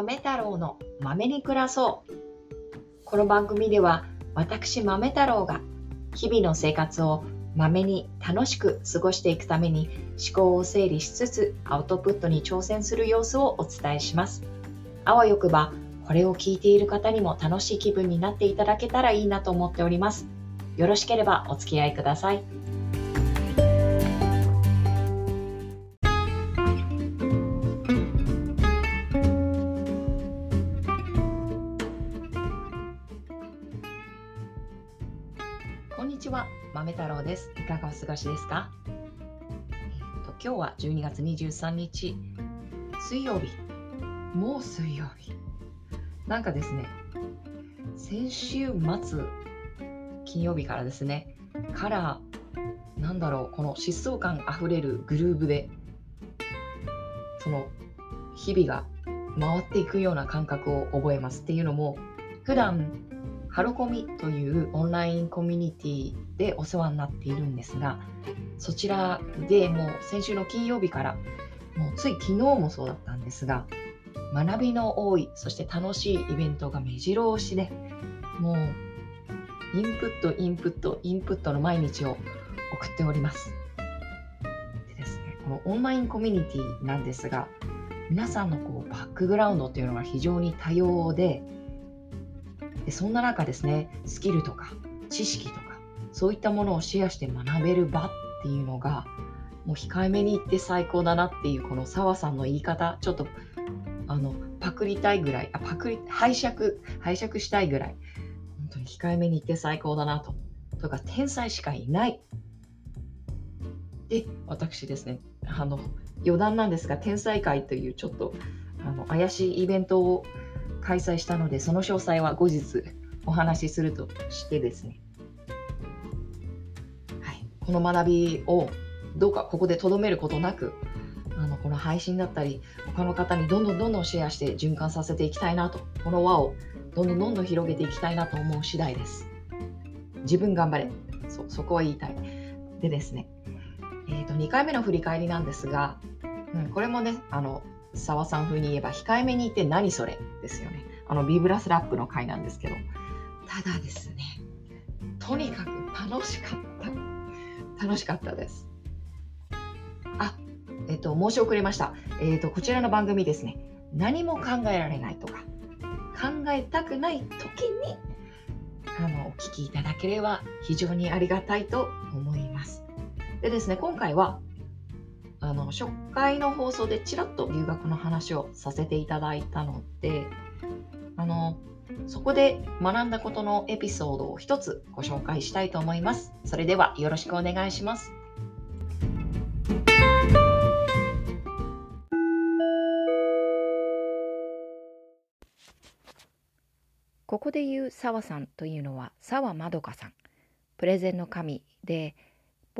豆太郎の豆に暮らそう。この番組では私豆太郎が日々の生活を豆に楽しく過ごしていくために思考を整理しつつアウトプットに挑戦する様子をお伝えします。あわよくばこれを聞いている方にも楽しい気分になっていただけたらいいなと思っております。よろしければお付き合いください。ちは、豆太郎です。いかがお過ごしですか、えーと今日は12月23日、水曜日。もう水曜日。なんかですね、先週末、金曜日からですね、から、なんだろう、この疾走感あふれるグルーブで、その日々が回っていくような感覚を覚えます。っていうのも、普段ハロコミというオンラインコミュニティでお世話になっているんですが、そちらでもう先週の金曜日から、もうつい昨日もそうだったんですが、学びの多い、そして楽しいイベントが目白押しで、もうインプット、インプット、インプットの毎日を送っております。でですね、このオンラインコミュニティなんですが、皆さんのこうバックグラウンドっていうのが非常に多様で、でそんな中ですね、スキルとか知識とか、そういったものをシェアして学べる場っていうのが、もう控えめに言って最高だなっていう、この澤さんの言い方、ちょっとあのパクりたいぐらい、あパクリ拝借、拝借したいぐらい、本当に控えめに言って最高だなと。とか、天才しかいない。で、私ですね、あの余談なんですが、天才会というちょっとあの怪しいイベントを開催したので、その詳細は後日お話しするとしてですね、はい、この学びをどうかここでとどめることなく、あのこの配信だったり、他の方にどんどんどんどんシェアして循環させていきたいなと、この輪をどんどんどんどん広げていきたいなと思う次第です。自分頑張れ。そそこは言いたい。でですね、えー、と2回目の振り返りなんですが、うん、これもね、あの澤さん風に言えば、控えめに言って何それですよね。あのビブラスラップの回なんですけど、ただですね、とにかく楽しかった。楽しかったです。あ、えっ、と、申し遅れました。えっ、と、こちらの番組ですね、何も考えられないとか、考えたくない時に、あの、お聞きいただければ非常にありがたいと思います。でですね、今回は、あの初回の放送でちらっと留学の話をさせていただいたのであのそこで学んだことのエピソードを一つご紹介したいと思います。それではよろしくお願いします。ここで言う澤さんというのは澤まどかさん。プレゼンの神で、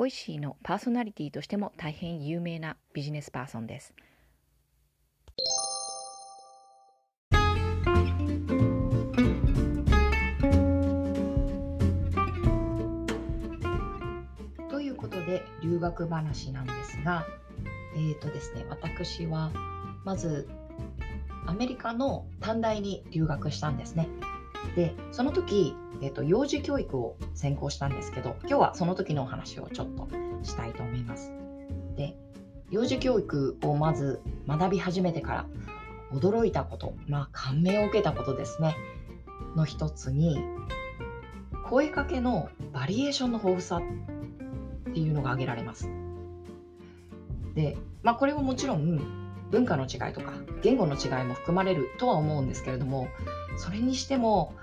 Voicy のパーソナリティとしても大変有名なビジネスパーソンです。ということで留学話なんですが、えーとですね、私はまずアメリカの短大に留学したんですね。で、その時、えーと、幼児教育を専攻したんですけど、今日はその時のお話をちょっとしたいと思います。で、幼児教育をまず学び始めてから驚いたこと、まあ感銘を受けたことですね、の一つに、声かけのバリエーションの豊富さっていうのが挙げられます。で、まあこれももちろん文化の違いとか言語の違いも含まれるとは思うんですけれども、それにしても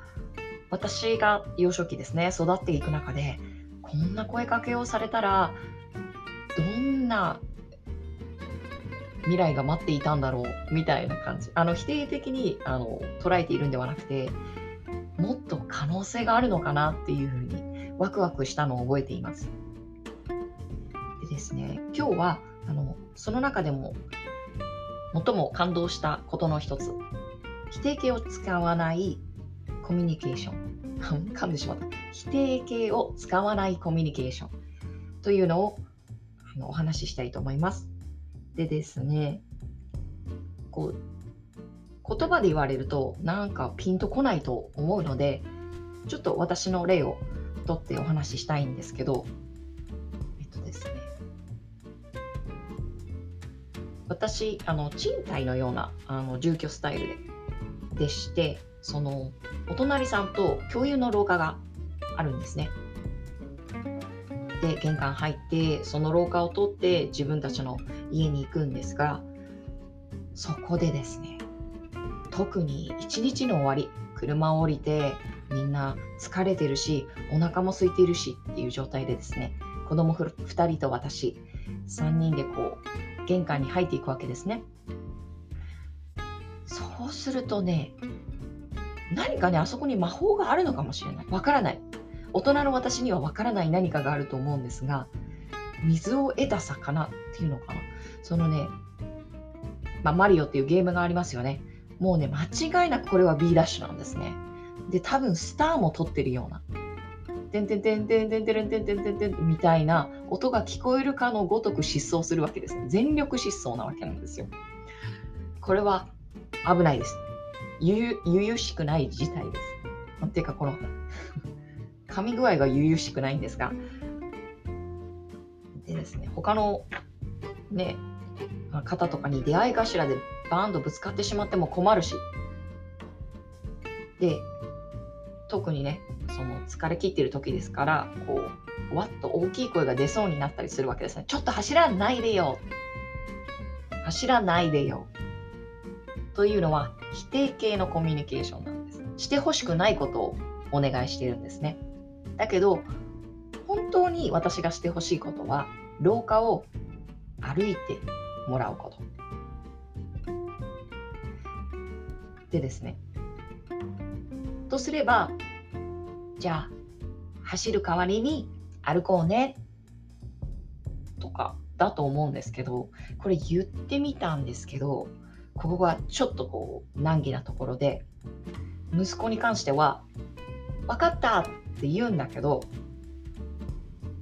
私が幼少期ですね育っていく中でこんな声かけをされたらどんな未来が待っていたんだろうみたいな感じ。あの否定的にあの捉えているんではなくてもっと可能性があるのかなっていうふうにワクワクしたのを覚えています。でですね今日はあのその中でも最も感動したことの一つ否定形を使わないコミュニケーション。噛んでしまった。否定形を使わないコミュニケーションというのをあのお話ししたいと思います。でですね、こう言葉で言われるとなんかピンとこないと思うのでちょっと私の例を取ってお話ししたいんですけど私あの賃貸のようなあの住居スタイルででしてそのお隣さんと共有の廊下があるんですね。で玄関入ってその廊下を通って自分たちの家に行くんですがそこでですね特に一日の終わり車を降りてみんな疲れてるしお腹も空いているしっていう状態でですね子供2人と私3人でこう玄関に入っていくわけですね。そうするとね何かねあそこに魔法があるのかもしれない。わからない。大人の私にはわからない何かがあると思うんですが水を得た魚っていうのかな。そのね、まあ、マリオっていうゲームがありますよね。もうね間違いなくこれは B ダッシュなんですね。で多分スターも取ってるような。てんてんてんてんてんてんてんてんてんてんみたいな音が聞こえるかのごとく疾走するわけですね全力疾走なわけなんですよこれは危ないですゆゆゆしくない事態ですっていうかこの噛み具合が悠々しくないんですが、でですね、他のね、方とかに出会い頭でバーンとぶつかってしまっても困るし、で、特にね、その疲れ切ってる時ですから、こう、わっと大きい声が出そうになったりするわけですね。ちょっと走らないでよ。走らないでよ。というのは否定形のコミュニケーションなんです。してほしくないことをお願いしているんですね。だけど本当に私がしてほしいことは廊下を歩いてもらうことでですねとすればじゃあ走る代わりに歩こうねとかだと思うんですけどこれ言ってみたんですけどここがちょっとこう難儀なところで息子に関しては分かったって言うんだけど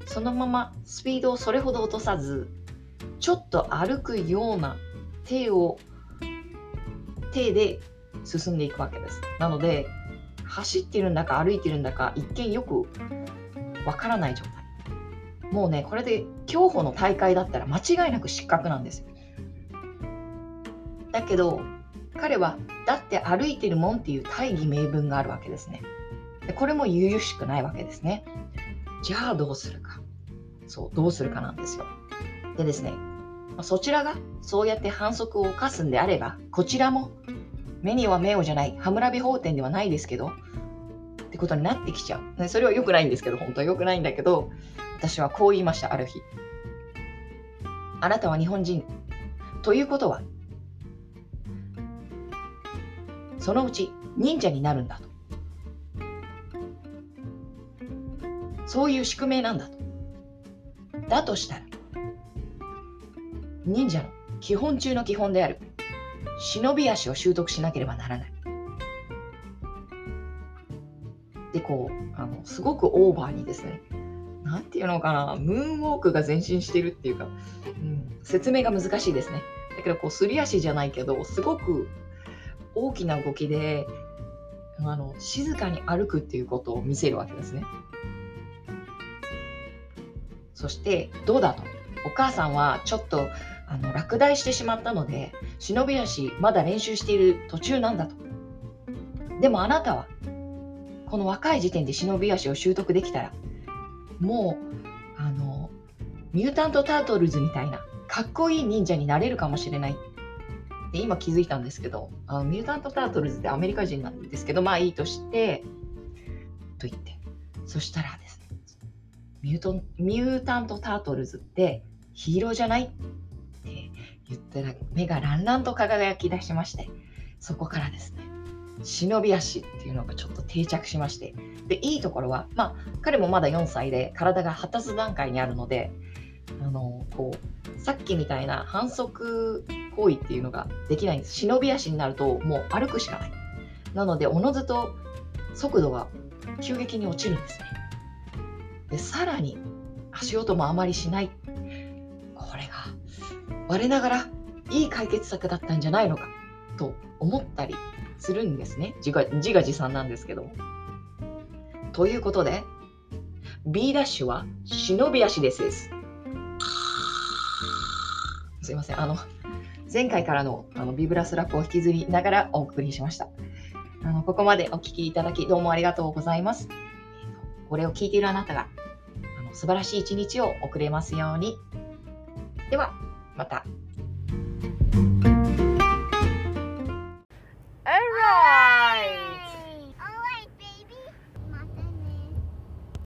そのままスピードをそれほど落とさずちょっと歩くような手を手で進んでいくわけです。なので走ってるんだか歩いてるんだか一見よくわからない状態もうねこれで競歩の大会だったら間違いなく失格なんですよだけど彼はだって歩いてるもんっていう大義名分があるわけですねでこれも悠々しくないわけですね。じゃあどうするか。そう、どうするかなんですよ。でですね、そちらがそうやって反則を犯すんであれば、こちらも目には目をじゃない、歯村美法典ではないですけど、ってことになってきちゃう。それは良くないんですけど、本当は良くないんだけど、私はこう言いました、ある日。あなたは日本人。ということは、そのうち忍者になるんだと。そういう宿命なんだと。だとしたら、忍者の基本中の基本である忍び足を習得しなければならない。で、こう、あのすごくオーバーにですね、なんていうのかな、ムーンウォークが前進してるっていうか、うん、説明が難しいですね。だけど、こう、すり足じゃないけど、すごく大きな動きで、あの静かに歩くっていうことを見せるわけですね。そしてどうだとお母さんはちょっとあの落第してしまったので忍び足まだ練習している途中なんだと。でもあなたはこの若い時点で忍び足を習得できたらもうあのミュータント・タートルズみたいなかっこいい忍者になれるかもしれない。で今気づいたんですけどあのミュータント・タートルズってアメリカ人なんですけどまあいいとしてと言って。そしたらですねミュートミュータント・タートルズってヒーローじゃないって言ったら目がランランと輝き出しましてそこからですね忍び足っていうのがちょっと定着しましてでいいところはまあ彼もまだ4歳で体が発達段階にあるのであのこうさっきみたいな反則行為っていうのができないんです。忍び足になるともう歩くしかない。なのでおのずと速度が急激に落ちるんですね。でさらに足音もあまりしない。我ながらいい解決策だったんじゃないのかと思ったりするんですね。自画自画自賛なんですけど。ということで、B ダッシュは忍び足ですです。すいません。あの、前回からのあのビブラスラップを引きずりながらお送りしました。あのここまでお聴きいただきどうもありがとうございます。これを聞いているあなたがあの素晴らしい一日を送れますように。では、また。